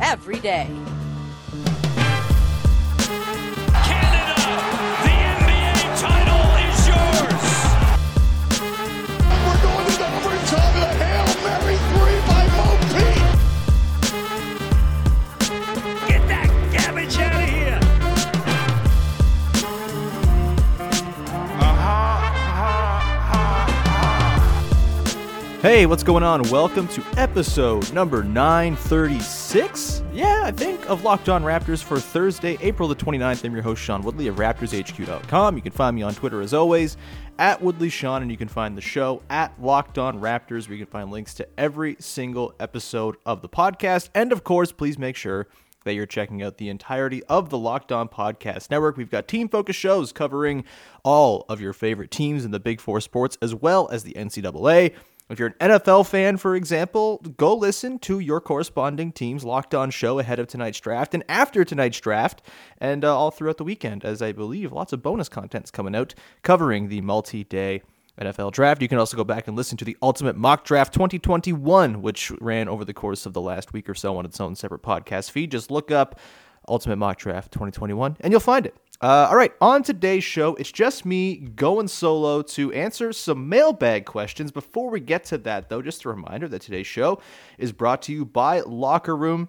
every day. Hey, what's going on? Welcome to episode number 936. Yeah, I think, of Locked On Raptors for Thursday, April the 29th. I'm your host, Sean Woodley of RaptorsHQ.com. You can find me on Twitter as always, at WoodleySean, and you can find the show at Locked On Raptors, where you can find links to every single episode of the podcast. And of course, please make sure that you're checking out the entirety of the Locked On Podcast Network. We've got team focused shows covering all of your favorite teams in the Big Four sports, as well as the NCAA. If you're an NFL fan, for example, go listen to your corresponding team's Locked On show ahead of tonight's draft and after tonight's draft, and uh, all throughout the weekend, as I believe lots of bonus content's coming out covering the multi day NFL draft. You can also go back and listen to the Ultimate Mock Draft 2021, which ran over the course of the last week or so on its own separate podcast feed. Just look up Ultimate Mock Draft 2021 and you'll find it. Uh, all right, on today's show, it's just me going solo to answer some mailbag questions. Before we get to that, though, just a reminder that today's show is brought to you by Locker Room.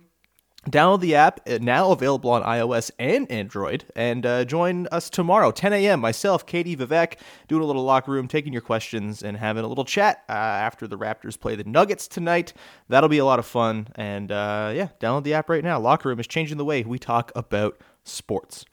Download the app, uh, now available on iOS and Android, and uh, join us tomorrow, 10 a.m. Myself, Katie Vivek, doing a little locker room, taking your questions, and having a little chat uh, after the Raptors play the Nuggets tonight. That'll be a lot of fun. And uh, yeah, download the app right now. Locker Room is changing the way we talk about sports.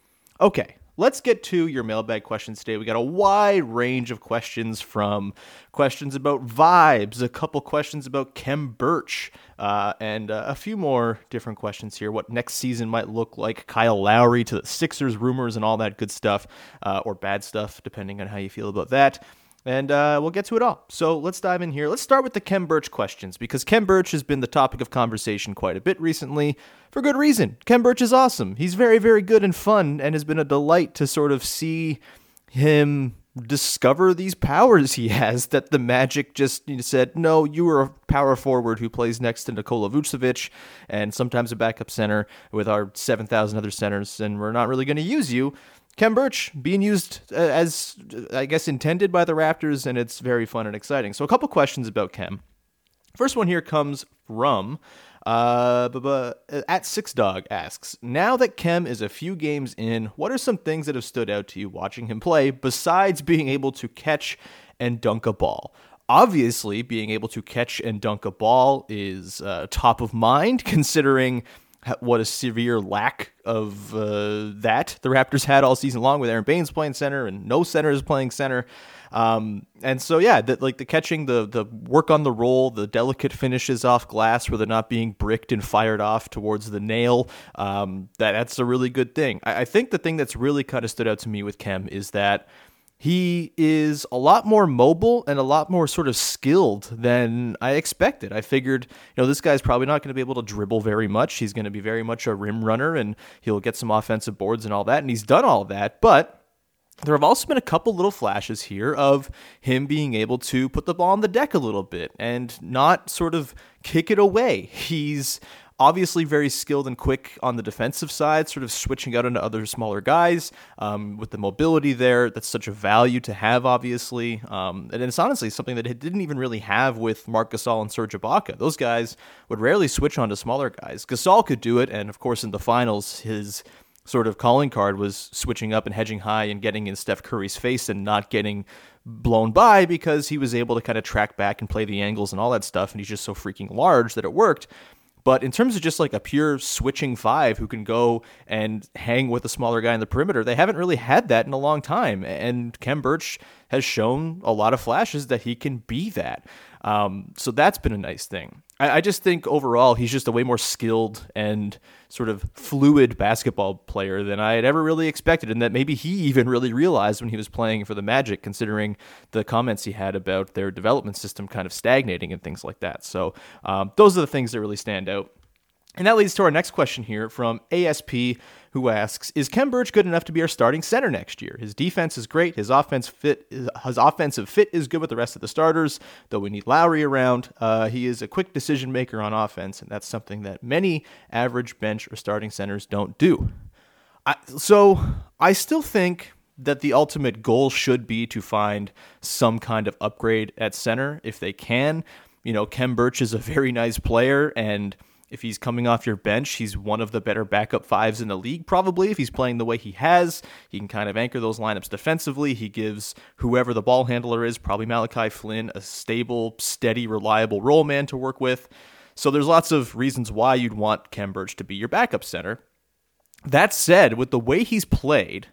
Okay, let's get to your mailbag questions today. We got a wide range of questions from questions about vibes, a couple questions about Khem Birch, uh, and uh, a few more different questions here. What next season might look like, Kyle Lowry to the Sixers rumors and all that good stuff, uh, or bad stuff, depending on how you feel about that. And uh, we'll get to it all. So let's dive in here. Let's start with the Khem Birch questions because Khem Birch has been the topic of conversation quite a bit recently for good reason. Khem Birch is awesome. He's very, very good and fun and has been a delight to sort of see him discover these powers he has that the Magic just said, no, you are a power forward who plays next to Nikola Vucevic and sometimes a backup center with our 7,000 other centers, and we're not really going to use you. Khem Birch being used uh, as, I guess, intended by the Raptors, and it's very fun and exciting. So, a couple questions about Khem. First one here comes from uh, but, at Six Dog asks, now that Khem is a few games in, what are some things that have stood out to you watching him play besides being able to catch and dunk a ball? Obviously, being able to catch and dunk a ball is uh, top of mind, considering what a severe lack of uh, that the Raptors had all season long with Aron Baynes playing center and no centers playing center. Um, and so yeah, like the catching, the the work on the roll, the delicate finishes off glass where they're not being bricked and fired off towards the nail. Um, that that's a really good thing. I, I think the thing that's really kind of stood out to me with Khem is that he is a lot more mobile and a lot more sort of skilled than I expected. I figured, you know, this guy's probably not going to be able to dribble very much. He's going to be very much a rim runner and he'll get some offensive boards and all that. And he's done all that. But there have also been a couple little flashes here of him being able to put the ball on the deck a little bit and not sort of kick it away. He's obviously very skilled and quick on the defensive side, sort of switching out into other smaller guys um, with the mobility there. That's such a value to have, obviously. Um, and it's honestly something that it didn't even really have with Marc Gasol and Serge Ibaka. Those guys would rarely switch on to smaller guys. Gasol could do it, and of course, in the finals, his sort of calling card was switching up and hedging high and getting in Steph Curry's face and not getting blown by because he was able to kind of track back and play the angles and all that stuff. And he's just so freaking large that it worked. But in terms of just like a pure switching five who can go and hang with a smaller guy in the perimeter, they haven't really had that in a long time. And Khem Birch has shown a lot of flashes that he can be that. Um, so that's been a nice thing. I, I, just think overall he's just a way more skilled and sort of fluid basketball player than I had ever really expected, and that maybe he even really realized when he was playing for the Magic, considering the comments he had about their development system kind of stagnating and things like that. So um, those are the things that really stand out. And that leads to our next question here from ASP, who asks, "Is Khem Birch good enough to be our starting center next year? His defense is great. His offense fit, his offensive fit is good with the rest of the starters. Though we need Lowry around, uh, he is a quick decision maker on offense, and that's something that many average bench or starting centers don't do. I, so I still think." That the ultimate goal should be to find some kind of upgrade at center if they can. You know, Kem Burch is a very nice player, and if he's coming off your bench, he's one of the better backup fives in the league, probably. If he's playing the way he has, he can kind of anchor those lineups defensively. He gives whoever the ball handler is, probably Malachi Flynn, a stable, steady, reliable role man to work with. So there's lots of reasons why you'd want Birch to be your backup center. That said, with the way he's played,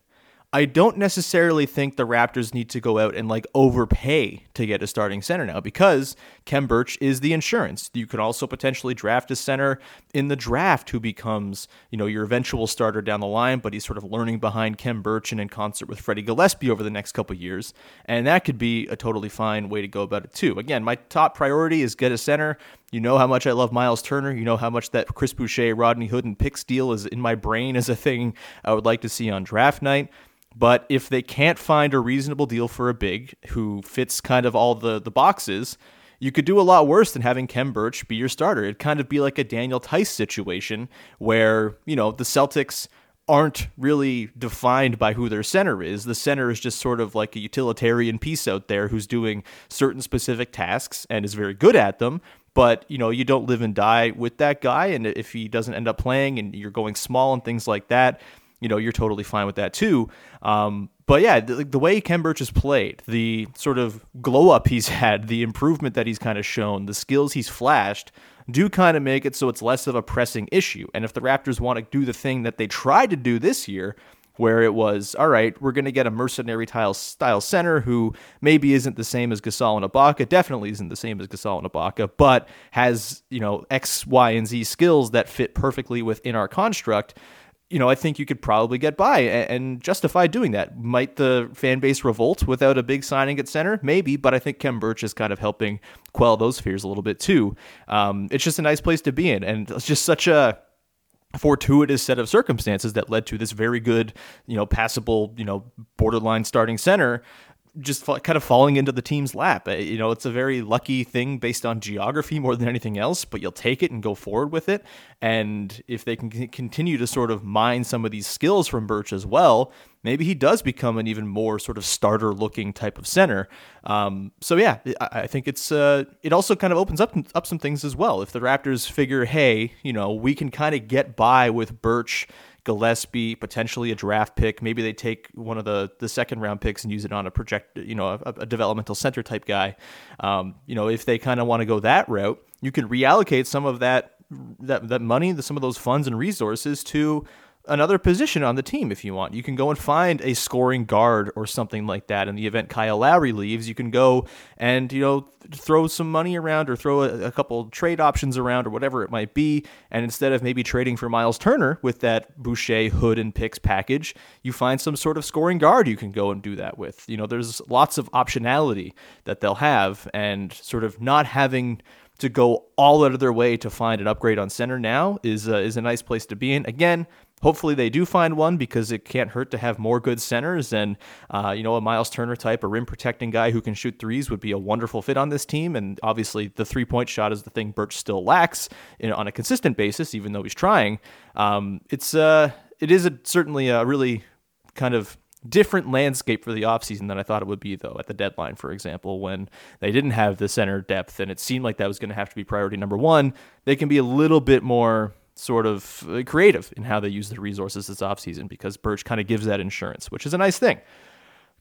I don't necessarily think the Raptors need to go out and like overpay to get a starting center now because Khem Birch is the insurance. You could also potentially draft a center in the draft who becomes, you know, your eventual starter down the line, but he's sort of learning behind Khem Birch and in concert with Freddie Gillespie over the next couple years. And that could be a totally fine way to go about it too. Again, my top priority is get a center. You know how much I love Miles Turner. You know how much that Chris Boucher, Rodney Hood, and pick deal is in my brain as a thing I would like to see on draft night. But if they can't find a reasonable deal for a big who fits kind of all the, the boxes, you could do a lot worse than having Khem Birch be your starter. It'd kind of be like a Daniel Theis situation where, you know, the Celtics aren't really defined by who their center is. The center is just sort of like a utilitarian piece out there who's doing certain specific tasks and is very good at them. But you know, you don't live and die with that guy, and if he doesn't end up playing, and you're going small and things like that, you know, you're totally fine with that too. Um, but yeah, the, the, way Khem Birch has played, the sort of glow up he's had, the improvement that he's kind of shown, the skills he's flashed, do kind of make it so it's less of a pressing issue. And if the Raptors want to do the thing that they tried to do this year, where it was, all right, we're going to get a mercenary style center who maybe isn't the same as Gasol and Ibaka, definitely isn't the same as Gasol and Ibaka, but has, you know, X, Y, and Z skills that fit perfectly within our construct you know, I think you could probably get by and justify doing that. Might the fan base revolt without a big signing at center? Maybe, but I think Khem Birch is kind of helping quell those fears a little bit too. Um, it's just a nice place to be in, and it's just such a fortuitous set of circumstances that led to this very good, you know, passable, you know, borderline starting center just kind of falling into the team's lap. Uh, you know, it's a very lucky thing based on geography more than anything else, but you'll take it and go forward with it. And if they can continue to sort of mine some of these skills from Birch as well, maybe he does become an even more sort of starter looking type of center. Um, so yeah, I think it's uh, it also kind of opens up up some things as well. If the Raptors figure, hey, you know, we can kind of get by with Birch Gillespie, potentially a draft pick. Maybe they take one of the the second round picks and use it on a project, you know, a, a developmental center type guy. Um, you know, if they kind of want to go that route, you can reallocate some of that that that money, some of those funds and resources to another position on the team if you want. You can go and find a scoring guard or something like that. In the event Kyle Lowry leaves, you can go and you know throw some money around or throw a, a couple trade options around or whatever it might be. And instead of maybe trading for Miles Turner with that Boucher Hood and picks package, you find some sort of scoring guard you can go and do that with. You know, there's lots of optionality that they'll have, and sort of not having to go all out of their way to find an upgrade on center now is uh, is a nice place to be in. Again, hopefully they do find one because it can't hurt to have more good centers. And uh, you know, a Miles Turner type, a rim protecting guy who can shoot threes would be a wonderful fit on this team. And obviously, the three point shot is the thing Birch still lacks on a consistent basis, even though he's trying. Um, it's uh, it is a, certainly a really kind of different landscape for the offseason than I thought it would be, though, at the deadline, for example, when they didn't have the center depth and it seemed like that was going to have to be priority number one. They can be a little bit more sort of uh, creative in how they use the resources this offseason because Birch kind of gives that insurance, which is a nice thing.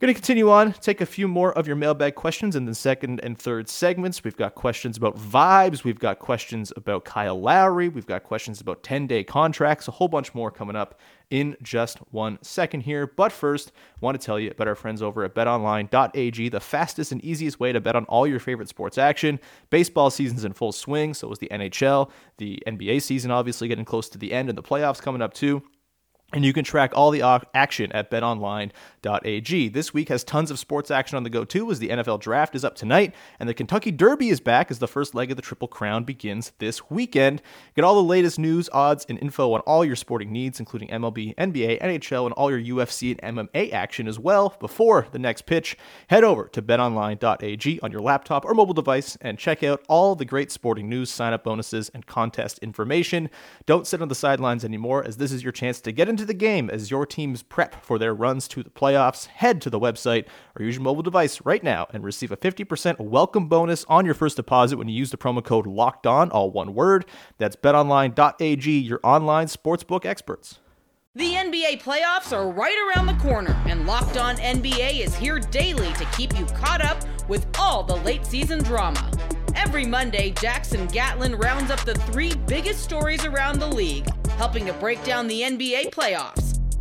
Going to continue on, take a few more of your mailbag questions in the second and third segments. We've got questions about vibes, we've got questions about Kyle Lowry, we've got questions about 10 day contracts, a whole bunch more coming up in just one second here. But first, I want to tell you about our friends over at betonline.ag, the fastest and easiest way to bet on all your favorite sports action. Baseball season's in full swing, so is the NHL, the NBA season obviously getting close to the end, and the playoffs coming up too. And you can track all the uh, action at betonline.ag. This week has tons of sports action on the go too, as the NFL draft is up tonight, and the Kentucky Derby is back as the first leg of the Triple Crown begins this weekend. Get all the latest news, odds, and info on all your sporting needs, including MLB, NBA, NHL, and all your UFC and MMA action as well before the next pitch. Head over to betonline.ag on your laptop or mobile device and check out all the great sporting news, sign up bonuses, and contest information. Don't sit on the sidelines anymore, as this is your chance to get into the game as your teams prep for their runs to the playoffs. Head to the website or use your mobile device right now and receive a 50% welcome bonus on your first deposit when you use the promo code LOCKED ON, all one word. That's betonline.ag, your online sportsbook experts. The NBA playoffs are right around the corner, and Locked On NBA is here daily to keep you caught up with all the late season drama. Every Monday, Jackson Gatlin rounds up the three biggest stories around the league, helping to break down the NBA playoffs.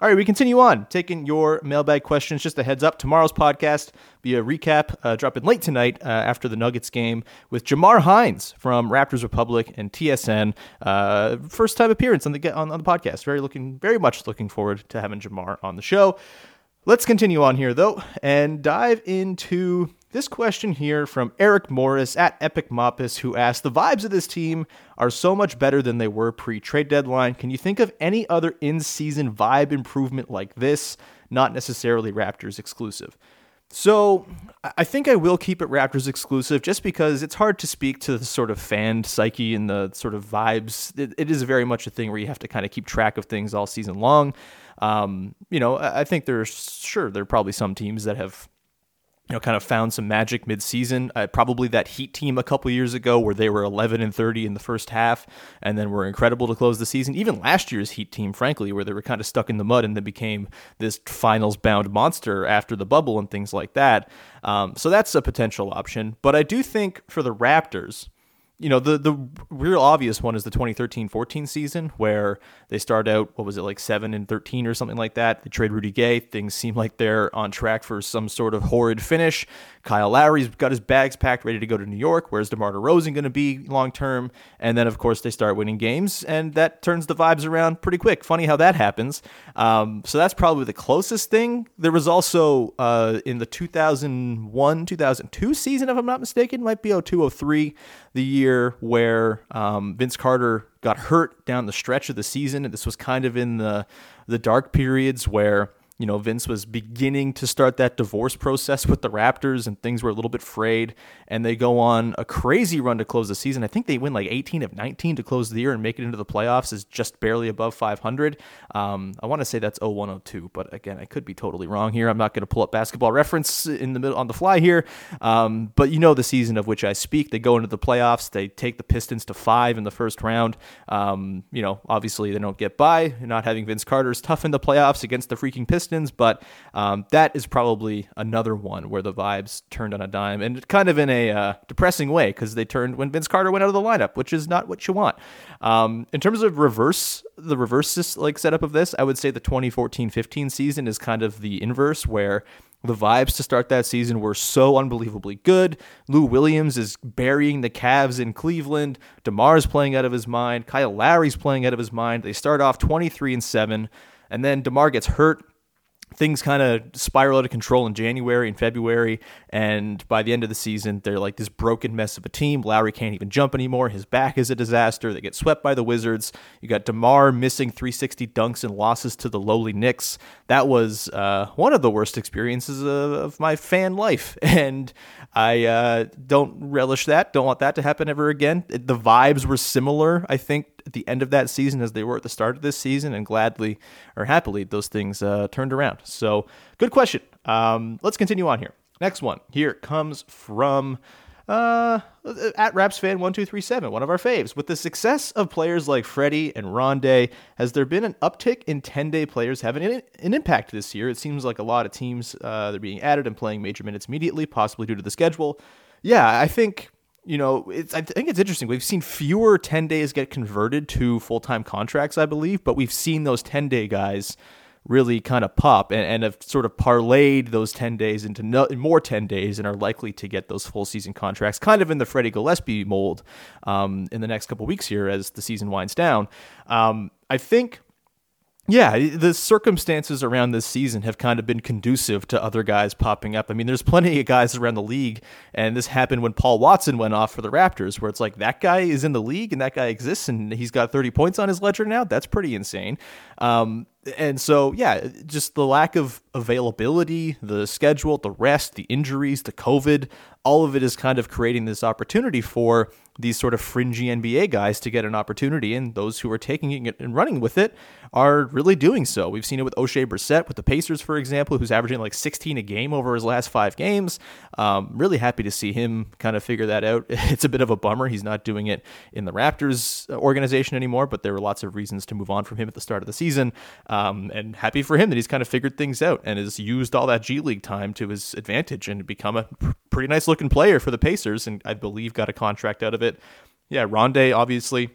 All right, we continue on taking your mailbag questions. Just a heads up, tomorrow's podcast be a recap uh, dropping late tonight uh, after the Nuggets game with Jamar Hines from Raptors Republic and TSN. Uh, first time appearance on the on, on the podcast. Very looking, very much looking forward to having Jamar on the show. Let's continue on here though and dive into this question here from Eric Morris at Epic Moppus, who asked The vibes of this team are so much better than they were pre trade deadline. Can you think of any other in season vibe improvement like this? Not necessarily Raptors exclusive. So I think I will keep it Raptors exclusive just because it's hard to speak to the sort of fan psyche and the sort of vibes. it, it is very much a thing where you have to kind of keep track of things all season long. Um, you know, I think there's sure there are probably some teams that have you know, kind of found some magic midseason. Uh, probably that Heat team a couple years ago, where they were 11 and 30 in the first half, and then were incredible to close the season. Even last year's Heat team, frankly, where they were kind of stuck in the mud and then became this finals-bound monster after the bubble and things like that. Um, so that's a potential option. But I do think for the Raptors you know, the the real obvious one is the 2013-14 season where they start out what was it like 7 and 13 or something like that. They trade Rudy Gay, things seem like they're on track for some sort of horrid finish. Kyle Lowry's got his bags packed ready to go to New York. Where's DeMar DeRozan going to be long term? And then of course they start winning games and that turns the vibes around pretty quick. Funny how that happens. Um, so that's probably the closest thing. There was also uh, in the 2001-2002 season if I'm not mistaken, might be 0203 the year where um, Vince Carter got hurt down the stretch of the season, and this was kind of in the the dark periods where you know, Vince was beginning to start that divorce process with the Raptors and things were a little bit frayed. And they go on a crazy run to close the season. I think they win like 18 of 19 to close the year and make it into the playoffs is just barely above 500. Um, I want to say that's 0102, but again, I could be totally wrong here. I'm not going to pull up basketball reference in the middle on the fly here. Um, but you know the season of which I speak. They go into the playoffs. They take the Pistons to five in the first round. Um, you know, obviously they don't get by. Not having Vince Carter's tough in the playoffs against the freaking Pistons, but um, that is probably another one where the vibes turned on a dime and kind of in a uh, depressing way because they turned when Vince Carter went out of the lineup, which is not what you want. Um, in terms of reverse, the reverse like setup of this, I would say the 2014-15 season is kind of the inverse where the vibes to start that season were so unbelievably good. Lou Williams is burying the Cavs in Cleveland. DeMar's playing out of his mind. Kyle Lowry's playing out of his mind. They start off 23 and 7, and then DeMar gets hurt things kind of spiral out of control in January and February. And by the end of the season, they're like this broken mess of a team. Lowry can't even jump anymore. His back is a disaster. They get swept by the Wizards. You got DeMar missing 360 dunks and losses to the lowly Knicks. That was uh, one of the worst experiences of, of my fan life. And I uh, don't relish that. Don't want that to happen ever again. The vibes were similar, I think, at the end of that season as they were at the start of this season, and gladly or happily, those things uh, turned around. So, good question. Um, let's continue on here. Next one here comes from uh, at Raps fan one two three seven, one of our faves. With the success of players like Freddie and Rondae, has there been an uptick in ten day players having an, an impact this year? It seems like a lot of teams uh, they're being added and playing major minutes immediately, possibly due to the schedule. Yeah, I think you know, it's I think it's interesting. We've seen fewer 10 days get converted to full-time contracts, I believe, but we've seen those 10-day guys really kind of pop and, and have sort of parlayed those 10 days into no, more 10 days and are likely to get those full season contracts, kind of in the Freddie Gillespie mold um, in the next couple weeks here as the season winds down. Um, I think yeah, the circumstances around this season have kind of been conducive to other guys popping up. I mean, there's plenty of guys around the league, and this happened when Paul Watson went off for the Raptors, where it's like that guy is in the league and that guy exists, and he's got 30 points on his ledger now. That's pretty insane. Um, and so, yeah, just the lack of availability, the schedule, the rest, the injuries, the COVID, all of it is kind of creating this opportunity for these sort of fringy NBA guys to get an opportunity, and those who are taking it and running with it are really doing so. We've seen it with Oshae Brissett with the Pacers, for example, who's averaging like 16 a game over his last five games. Um, really happy to see him kind of figure that out. It's a bit of a bummer he's not doing it in the Raptors organization anymore, but there were lots of reasons to move on from him at the start of the season. Um, and happy for him that he's kind of figured things out and has used all that G League time to his advantage and become a pretty nice looking player for the Pacers, and I believe got a contract out of it. Yeah, Rondae obviously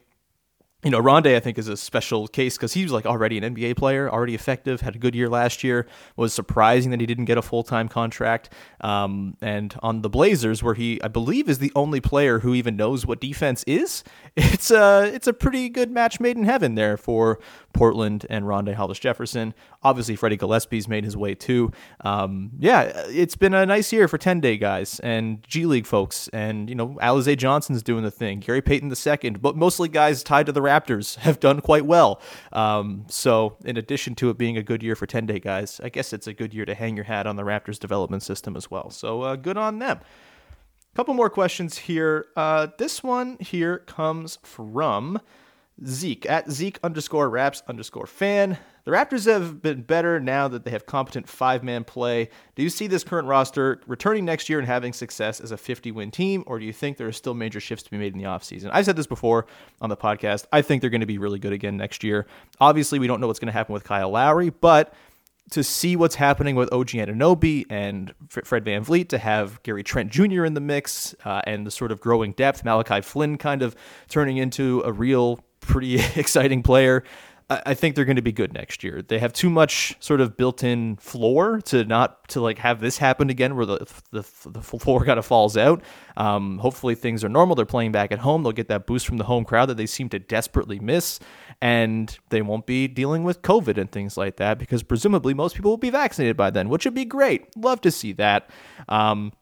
you know, Rondae, I think, is a special case because he was like already an NBA player, already effective, had a good year last year. Was surprising that he didn't get a full time contract. Um, and on the Blazers, where he, I believe, is the only player who even knows what defense is, it's a it's a pretty good match made in heaven there for Portland and Rondae Hollis Jefferson. Obviously, Freddie Gillespie's made his way too. Um, yeah, it's been a nice year for 10 day guys and G League folks. And, you know, Alize Johnson's doing the thing, Gary Payton II, but mostly guys tied to the Raptors have done quite well. Um, so, in addition to it being a good year for 10 day guys, I guess it's a good year to hang your hat on the Raptors development system as well. So, uh, good on them. Couple more questions here. Uh, this one here comes from Zeke at Zeke underscore Raps underscore fan. The Raptors have been better now that they have competent five man play. Do you see this current roster returning next year and having success as a 50 win team, or do you think there are still major shifts to be made in the offseason? I've said this before on the podcast. I think they're going to be really good again next year. Obviously, we don't know what's going to happen with Kyle Lowry, but to see what's happening with OG Anunoby and Fred VanVleet, to have Gary Trent Jr. in the mix, uh, and the sort of growing depth, Malachi Flynn kind of turning into a real pretty exciting player. I think they're going to be good next year. They have too much sort of built-in floor to not to like have this happen again, where the the, the floor kind of falls out. Um, hopefully things are normal. They're playing back at home. They'll get that boost from the home crowd that they seem to desperately miss, and they won't be dealing with COVID and things like that because presumably most people will be vaccinated by then, which would be great. Love to see that. Um,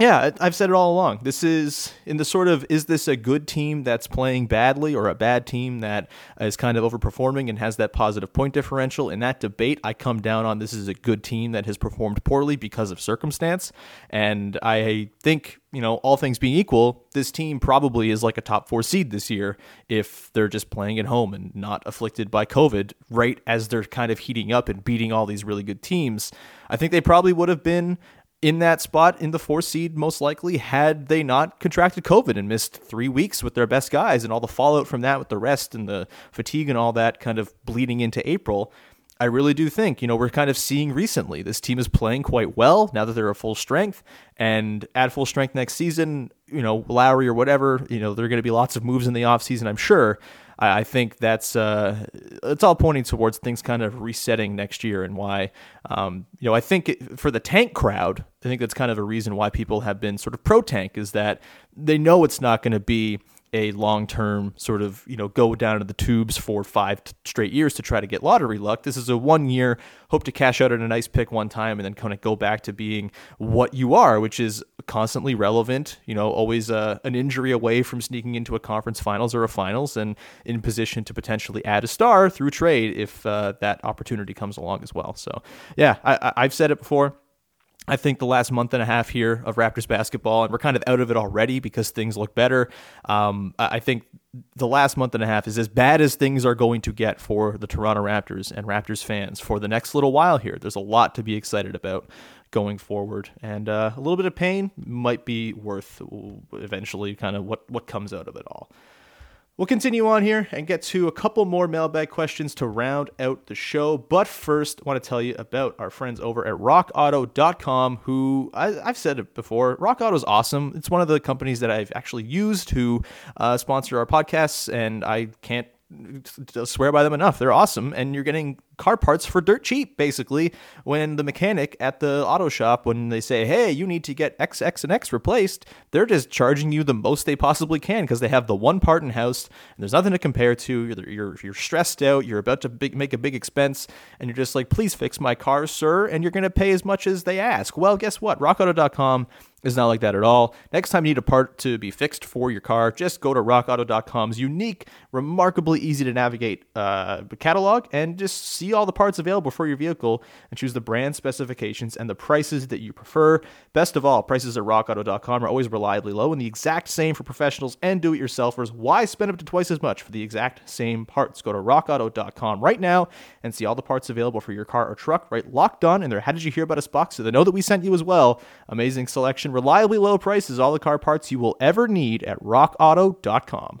yeah, I've said it all along. This is in the sort of is this a good team that's playing badly or a bad team that is kind of overperforming and has that positive point differential? In that debate, I come down on this is a good team that has performed poorly because of circumstance. And I think, you know, all things being equal, this team probably is like a top four seed this year if they're just playing at home and not afflicted by COVID right as they're kind of heating up and beating all these really good teams. I think they probably would have been in that spot in the four seed, most likely, had they not contracted COVID and missed three weeks with their best guys and all the fallout from that with the rest and the fatigue and all that kind of bleeding into April. I really do think, you know, we're kind of seeing recently this team is playing quite well now that they're at full strength. And at full strength next season, you know, Lowry or whatever, you know, there are going to be lots of moves in the offseason, I'm sure. I, I think that's uh, it's all pointing towards things kind of resetting next year, and why um, you know I think it, for the tank crowd, I think that's kind of a reason why people have been sort of pro tank is that they know it's not going to be a long term sort of, you know, go down to the tubes for five straight years to try to get lottery luck. This is a one year, hope to cash out at a nice pick one time and then kind of go back to being what you are, which is constantly relevant, you know, always uh, an injury away from sneaking into a conference finals or a finals and in position to potentially add a star through trade if uh, that opportunity comes along as well. So, yeah, I, I've said it before. I think the last month and a half here of Raptors basketball, and we're kind of out of it already because things look better. Um, I think the last month and a half is as bad as things are going to get for the Toronto Raptors and Raptors fans for the next little while here. There's a lot to be excited about going forward, and uh, a little bit of pain might be worth eventually kind of what, what comes out of it all. We'll continue on here and get to a couple more mailbag questions to round out the show. But first, I want to tell you about our friends over at rockauto.com, who I, have said it before. Rock Auto is awesome. It's one of the companies that I've actually used to uh, sponsor our podcasts, and I can't swear by them enough. They're awesome, and you're getting car parts for dirt cheap, basically. When the mechanic at the auto shop, when they say, "Hey, you need to get X, X, and X replaced," they're just charging you the most they possibly can because they have the one part in house, and there's nothing to compare to. You're you're, you're stressed out. You're about to big, make a big expense, and you're just like, "Please fix my car, sir," and you're going to pay as much as they ask. Well, guess what? RockAuto.com is not like that at all. Next time you need a part to be fixed for your car, just go to rockauto.com's unique, remarkably easy to navigate uh, catalog and just see all the parts available for your vehicle and choose the brand specifications and the prices that you prefer. Best of all, prices at rockauto.com are always reliably low and the exact same for professionals and do it yourselfers. Why spend up to twice as much for the exact same parts? Go to rockauto.com right now and see all the parts available for your car or truck, right? Locked on in their How Did You Hear About Us box so they know that we sent you as well. Amazing selection, reliably low prices, all the car parts you will ever need at rockauto.com.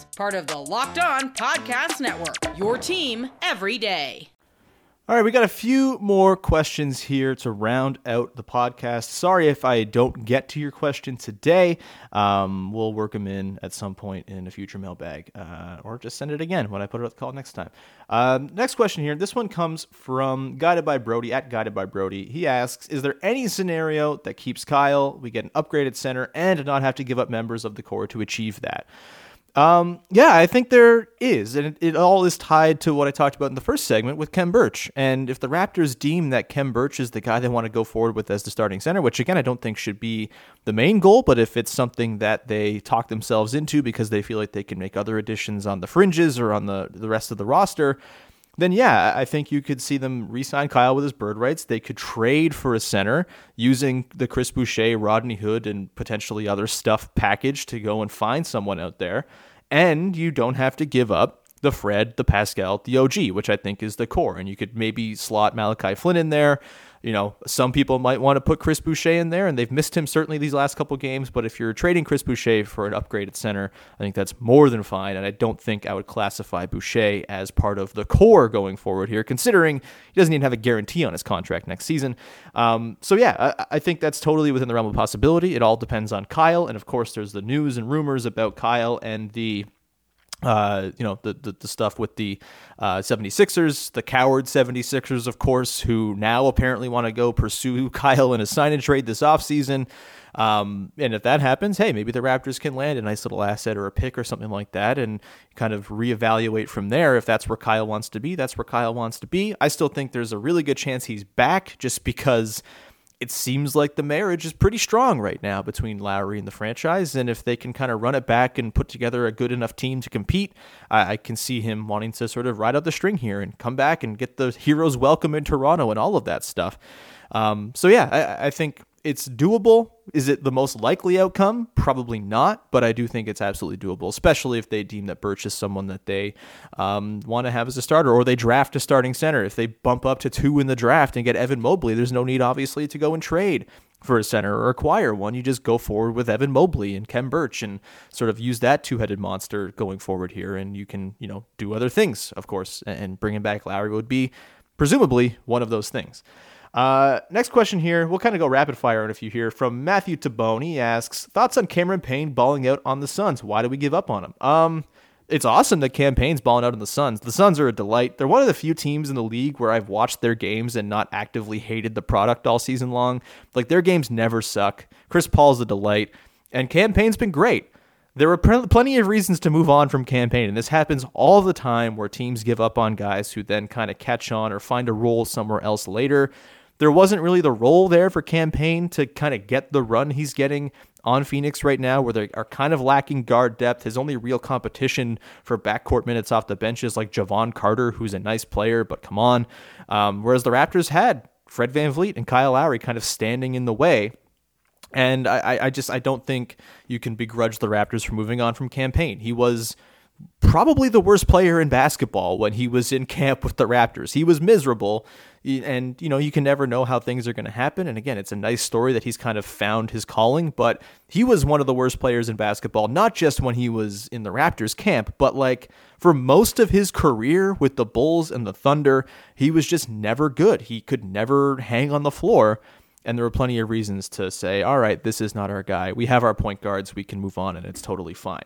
Part of the Locked On Podcast Network, your team every day. All right, we got a few more questions here to round out the podcast. Sorry if I don't get to your question today. Um, we'll work them in at some point in a future mailbag, uh, or just send it again when I put it out the call next time. Um, next question here. This one comes from Guided by Brody at Guided by Brody. He asks, "Is there any scenario that keeps Kyle? We get an upgraded center and not have to give up members of the core to achieve that." Um, yeah, I think there is, and it, it, all is tied to what I talked about in the first segment with Khem Birch. And if the Raptors deem that Khem Birch is the guy they want to go forward with as the starting center, which again I don't think should be the main goal, but if it's something that they talk themselves into because they feel like they can make other additions on the fringes or on the the rest of the roster, then yeah, I think you could see them re-sign Kyle with his bird rights. They could trade for a center using the Chris Boucher, Rodney Hood, and potentially other stuff package to go and find someone out there. And you don't have to give up the Fred, the Pascal, the OG, which I think is the core. And you could maybe slot Malachi Flynn in there. You know, some people might want to put Chris Boucher in there, and they've missed him certainly these last couple games. But if you're trading Chris Boucher for an upgraded center, I think that's more than fine. And I don't think I would classify Boucher as part of the core going forward here, considering he doesn't even have a guarantee on his contract next season. Um, so yeah, I, I think that's totally within the realm of possibility. It all depends on Kyle, and of course, there's the news and rumors about Kyle and the uh, you know, the, the, the stuff with the uh, 76ers, the coward 76ers, of course, who now apparently want to go pursue Kyle in a sign and trade this offseason. Um, and if that happens, hey, maybe the Raptors can land a nice little asset or a pick or something like that and kind of reevaluate from there. If that's where Kyle wants to be, that's where Kyle wants to be. I still think there's a really good chance he's back just because it seems like the marriage is pretty strong right now between Lowry and the franchise. And if they can kind of run it back and put together a good enough team to compete, I, I, can see him wanting to sort of ride out the string here and come back and get the heroes welcome in Toronto and all of that stuff. Um, so yeah, I, I think it's doable. Is it the most likely outcome? Probably not, but I do think it's absolutely doable, especially if they deem that Birch is someone that they um, want to have as a starter or they draft a starting center. If they bump up to two in the draft and get Evan Mobley, there's no need, obviously, to go and trade for a center or acquire one. You just go forward with Evan Mobley and Khem Birch and sort of use that two headed monster going forward here. And you can, you know, do other things, of course, and bringing back Lowry would be presumably one of those things. Uh, next question here. We'll kind of go rapid fire on a few here. From Matthew Tabone, he asks thoughts on Cameron Payne balling out on the Suns. Why do we give up on him? Um, it's awesome that Cam Payne's balling out on the Suns. The Suns are a delight. They're one of the few teams in the league where I've watched their games and not actively hated the product all season long. Like their games never suck. Chris Paul's a delight, and Cam Payne's been great. There are pl- plenty of reasons to move on from Cam Payne, and this happens all the time where teams give up on guys who then kind of catch on or find a role somewhere else later there wasn't really the role there for Cam Payne to kind of get the run he's getting on Phoenix right now, where they are kind of lacking guard depth. His only real competition for backcourt minutes off the bench is like Jevon Carter, who's a nice player, but come on. Um, whereas the Raptors had Fred Van VanVleet and Kyle Lowry kind of standing in the way. And I, I just I don't think you can begrudge the Raptors for moving on from Cam Payne. He was probably the worst player in basketball when he was in camp with the Raptors. He was miserable, and you know you can never know how things are going to happen. And again it's a nice story that he's kind of found his calling but he was one of the worst players in basketball not just when he was in the raptors camp but like for most of his career with the bulls and the thunder he was just never good. He could never hang on the floor. And there were plenty of reasons to say all right this is not our guy. We have our point guards. We can move on and it's totally fine.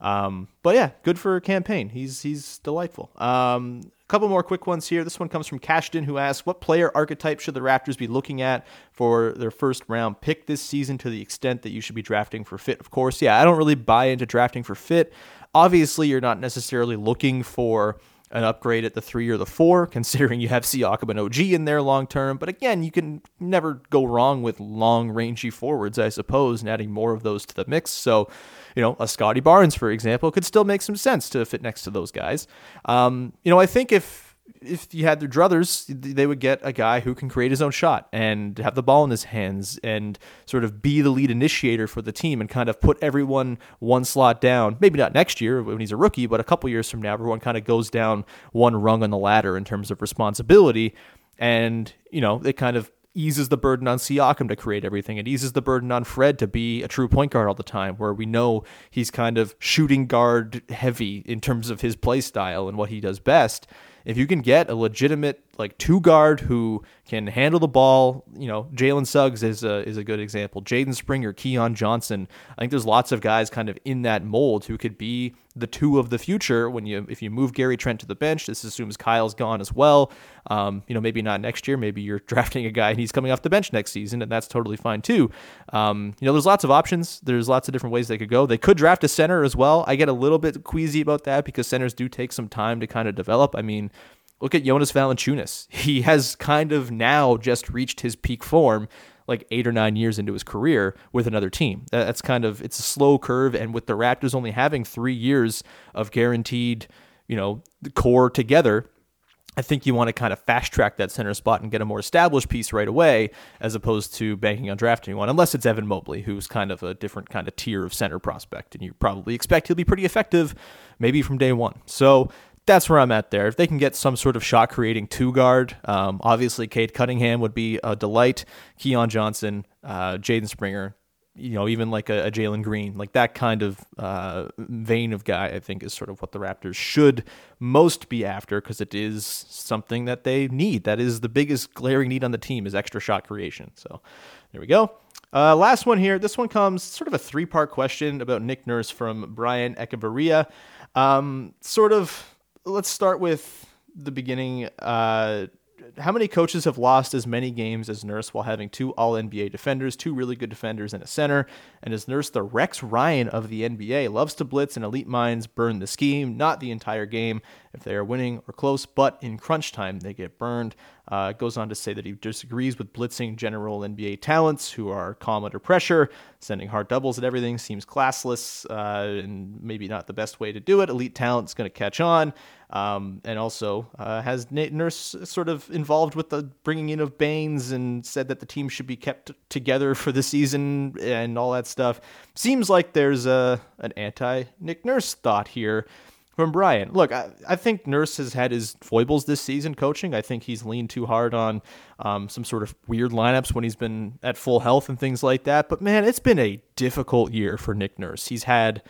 Um, but yeah, good for Cam Payne. He's he's delightful. Um, a couple more quick ones here. This one comes from Cashton, who asks, "What player archetype should the Raptors be looking at for their first round pick this season? To the extent that you should be drafting for fit, of course. Yeah, I don't really buy into drafting for fit. Obviously, you're not necessarily looking for." An upgrade at the three or the four, considering you have Siakam and OG in there long term. But again, you can never go wrong with long rangy forwards, I suppose, and adding more of those to the mix. So you know, a Scottie Barnes, for example, could still make some sense to fit next to those guys. Um, you know, I think if if you had their druthers, they would get a guy who can create his own shot and have the ball in his hands and sort of be the lead initiator for the team and kind of put everyone one slot down. Maybe not next year when he's a rookie, but a couple years from now, everyone kind of goes down one rung on the ladder in terms of responsibility. And, you know, it kind of eases the burden on Siakam to create everything. It eases the burden on Fred to be a true point guard all the time, where we know he's kind of shooting guard heavy in terms of his play style and what he does best. If you can get a legitimate like two guard who can handle the ball. You know, Jalen Suggs is a is a good example. Jaden Springer, Keon Johnson. I think there's lots of guys kind of in that mold who could be the two of the future. When you if you move Gary Trent to the bench, this assumes Kyle's gone as well. Um, you know, maybe not next year. Maybe you're drafting a guy and he's coming off the bench next season, and that's totally fine too. Um, you know, there's lots of options. There's lots of different ways they could go. They could draft a center as well. I get a little bit queasy about that because centers do take some time to kind of develop. I mean, Look at Jonas Valanciunas. He has kind of now just reached his peak form like eight or nine years into his career with another team. That's kind of it's a slow curve, and with the Raptors only having three years of guaranteed, you know, core together, I think you want to kind of fast track that center spot and get a more established piece right away, as opposed to banking on drafting one, unless it's Evan Mobley, who's kind of a different kind of tier of center prospect, and you probably expect he'll be pretty effective, maybe from day one. So that's where I'm at there. If they can get some sort of shot creating two guard, um, obviously Cade Cunningham would be a delight. Keon Johnson, uh, Jaden Springer, you know, even like a, a Jalen Green, like that kind of uh, vein of guy, I think is sort of what the Raptors should most be after because it is something that they need. That is the biggest glaring need on the team is extra shot creation. So there we go. Uh, last one here. This one comes sort of a three part question about Nick Nurse from Brian Echevarria. Um, sort of. Let's start with the beginning. Uh, how many coaches have lost as many games as Nurse while having two All NBA defenders, two really good defenders, and a center? And is Nurse the Rex Ryan of the NBA? Loves to blitz and elite minds burn the scheme, not the entire game if they are winning or close, but in crunch time they get burned. Uh, goes on to say that he disagrees with blitzing general NBA talents who are calm under pressure, sending hard doubles at everything seems classless uh, and maybe not the best way to do it. Elite talent's going to catch on. Um, and also uh, has Nurse sort of involved with the bringing in of Baynes and said that the team should be kept together for the season and all that stuff. Seems like there's a an anti Nick Nurse thought here from Brian. Look, I, I think Nurse has had his foibles this season coaching. I think he's leaned too hard on um, some sort of weird lineups when he's been at full health and things like that. But man, it's been a difficult year for Nick Nurse. He's had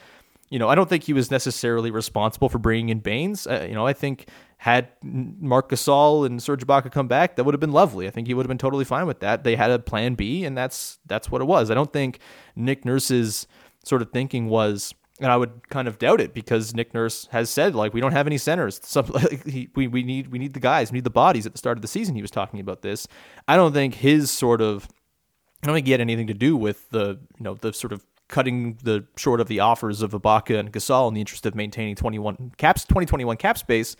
you know, I don't think he was necessarily responsible for bringing in Baynes. Uh, you know, I think had Marc Gasol and Serge Ibaka come back, that would have been lovely. I think he would have been totally fine with that. They had a plan B, and that's that's what it was. I don't think Nick Nurse's sort of thinking was, and I would kind of doubt it because Nick Nurse has said like we don't have any centers. Some, like, he, we we need we need the guys, we need the bodies. At the start of the season, he was talking about this. I don't think his sort of I don't think he had anything to do with the you know the sort of cutting the short of the offers of Ibaka and Gasol in the interest of maintaining 21 caps 2021 cap space.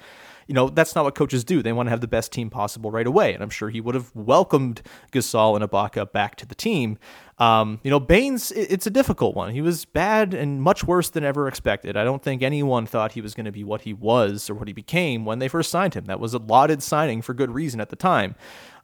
You know, that's not what coaches do. They want to have the best team possible right away. And I'm sure he would have welcomed Gasol and Ibaka back to the team. Um, you know, Baynes, it's a difficult one. He was bad and much worse than ever expected. I don't think anyone thought he was going to be what he was or what he became when they first signed him. That was a lauded signing for good reason at the time.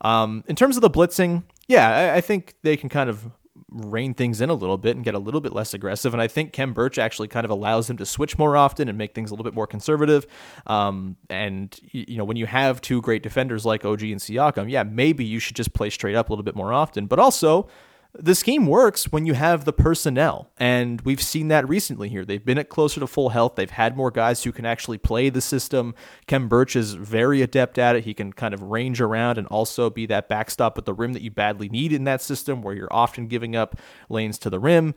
Um, in terms of the blitzing, yeah, I, I think they can kind of rein things in a little bit and get a little bit less aggressive. And I think Khem Birch actually kind of allows him to switch more often and make things a little bit more conservative. Um, and, you know, when you have two great defenders like OG and Siakam, yeah, maybe you should just play straight up a little bit more often. But also, the scheme works when you have the personnel. And we've seen that recently here. They've been at closer to full health. They've had more guys who can actually play the system. Khem Birch is very adept at it. He can kind of range around and also be that backstop at the rim that you badly need in that system where you're often giving up lanes to the rim.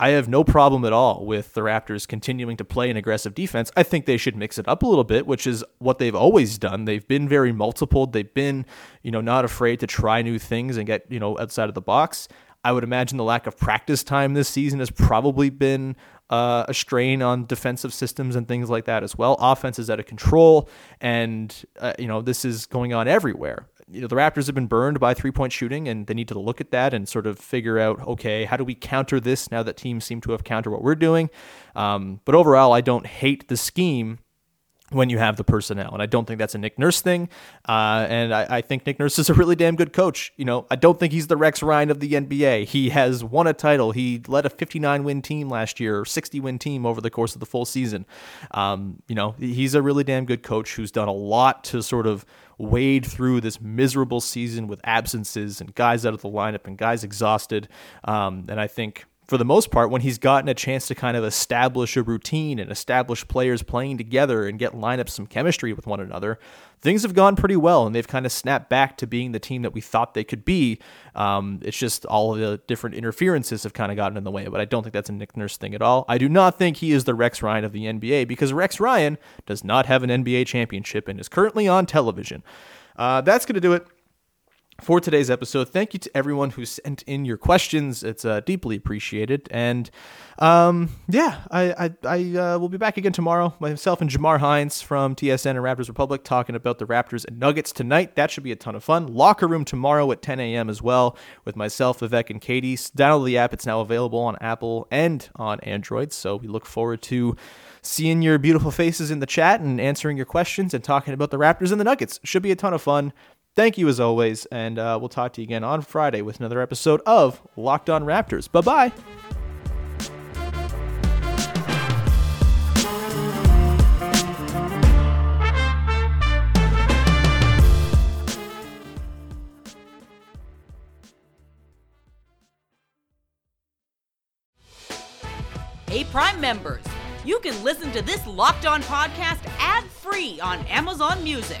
I have no problem at all with the Raptors continuing to play an aggressive defense. I think they should mix it up a little bit, which is what they've always done. They've been very multiple. They've been, you know, not afraid to try new things and get, you know, outside of the box. I would imagine the lack of practice time this season has probably been uh, a strain on defensive systems and things like that as well. Offense is out of control, and uh, you know this is going on everywhere. You know the Raptors have been burned by three point shooting, and they need to look at that and sort of figure out, okay, how do we counter this now that teams seem to have countered what we're doing? Um, but overall, I don't hate the scheme when you have the personnel. And I don't think that's a Nick Nurse thing. Uh, and I, I, think Nick Nurse is a really damn good coach. You know, I don't think he's the Rex Ryan of the NBA. He has won a title. He led a 59 win team last year, or 60 win team over the course of the full season. Um, you know, he's a really damn good coach who's done a lot to sort of wade through this miserable season with absences and guys out of the lineup and guys exhausted. Um, and I think for the most part, when he's gotten a chance to kind of establish a routine and establish players playing together and get line up some chemistry with one another, things have gone pretty well and they've kind of snapped back to being the team that we thought they could be. Um, it's just all the different interferences have kind of gotten in the way, but I don't think that's a Nick Nurse thing at all. I do not think he is the Rex Ryan of the NBA because Rex Ryan does not have an NBA championship and is currently on television. Uh, that's going to do it for today's episode. Thank you to everyone who sent in your questions. It's uh, deeply appreciated. And um, yeah, I, I, I uh, will be back again tomorrow. Myself and Jamar Hines from TSN and Raptors Republic talking about the Raptors and Nuggets tonight. That should be a ton of fun. Locker room tomorrow at 10 a.m. as well with myself, Vivek, and Katie. Download the app. It's now available on Apple and on Android. So we look forward to seeing your beautiful faces in the chat and answering your questions and talking about the Raptors and the Nuggets. Should be a ton of fun. Thank you as always, and uh, we'll talk to you again on Friday with another episode of Locked On Raptors. Bye bye. Hey, Prime members, you can listen to this Locked On podcast ad free on Amazon Music.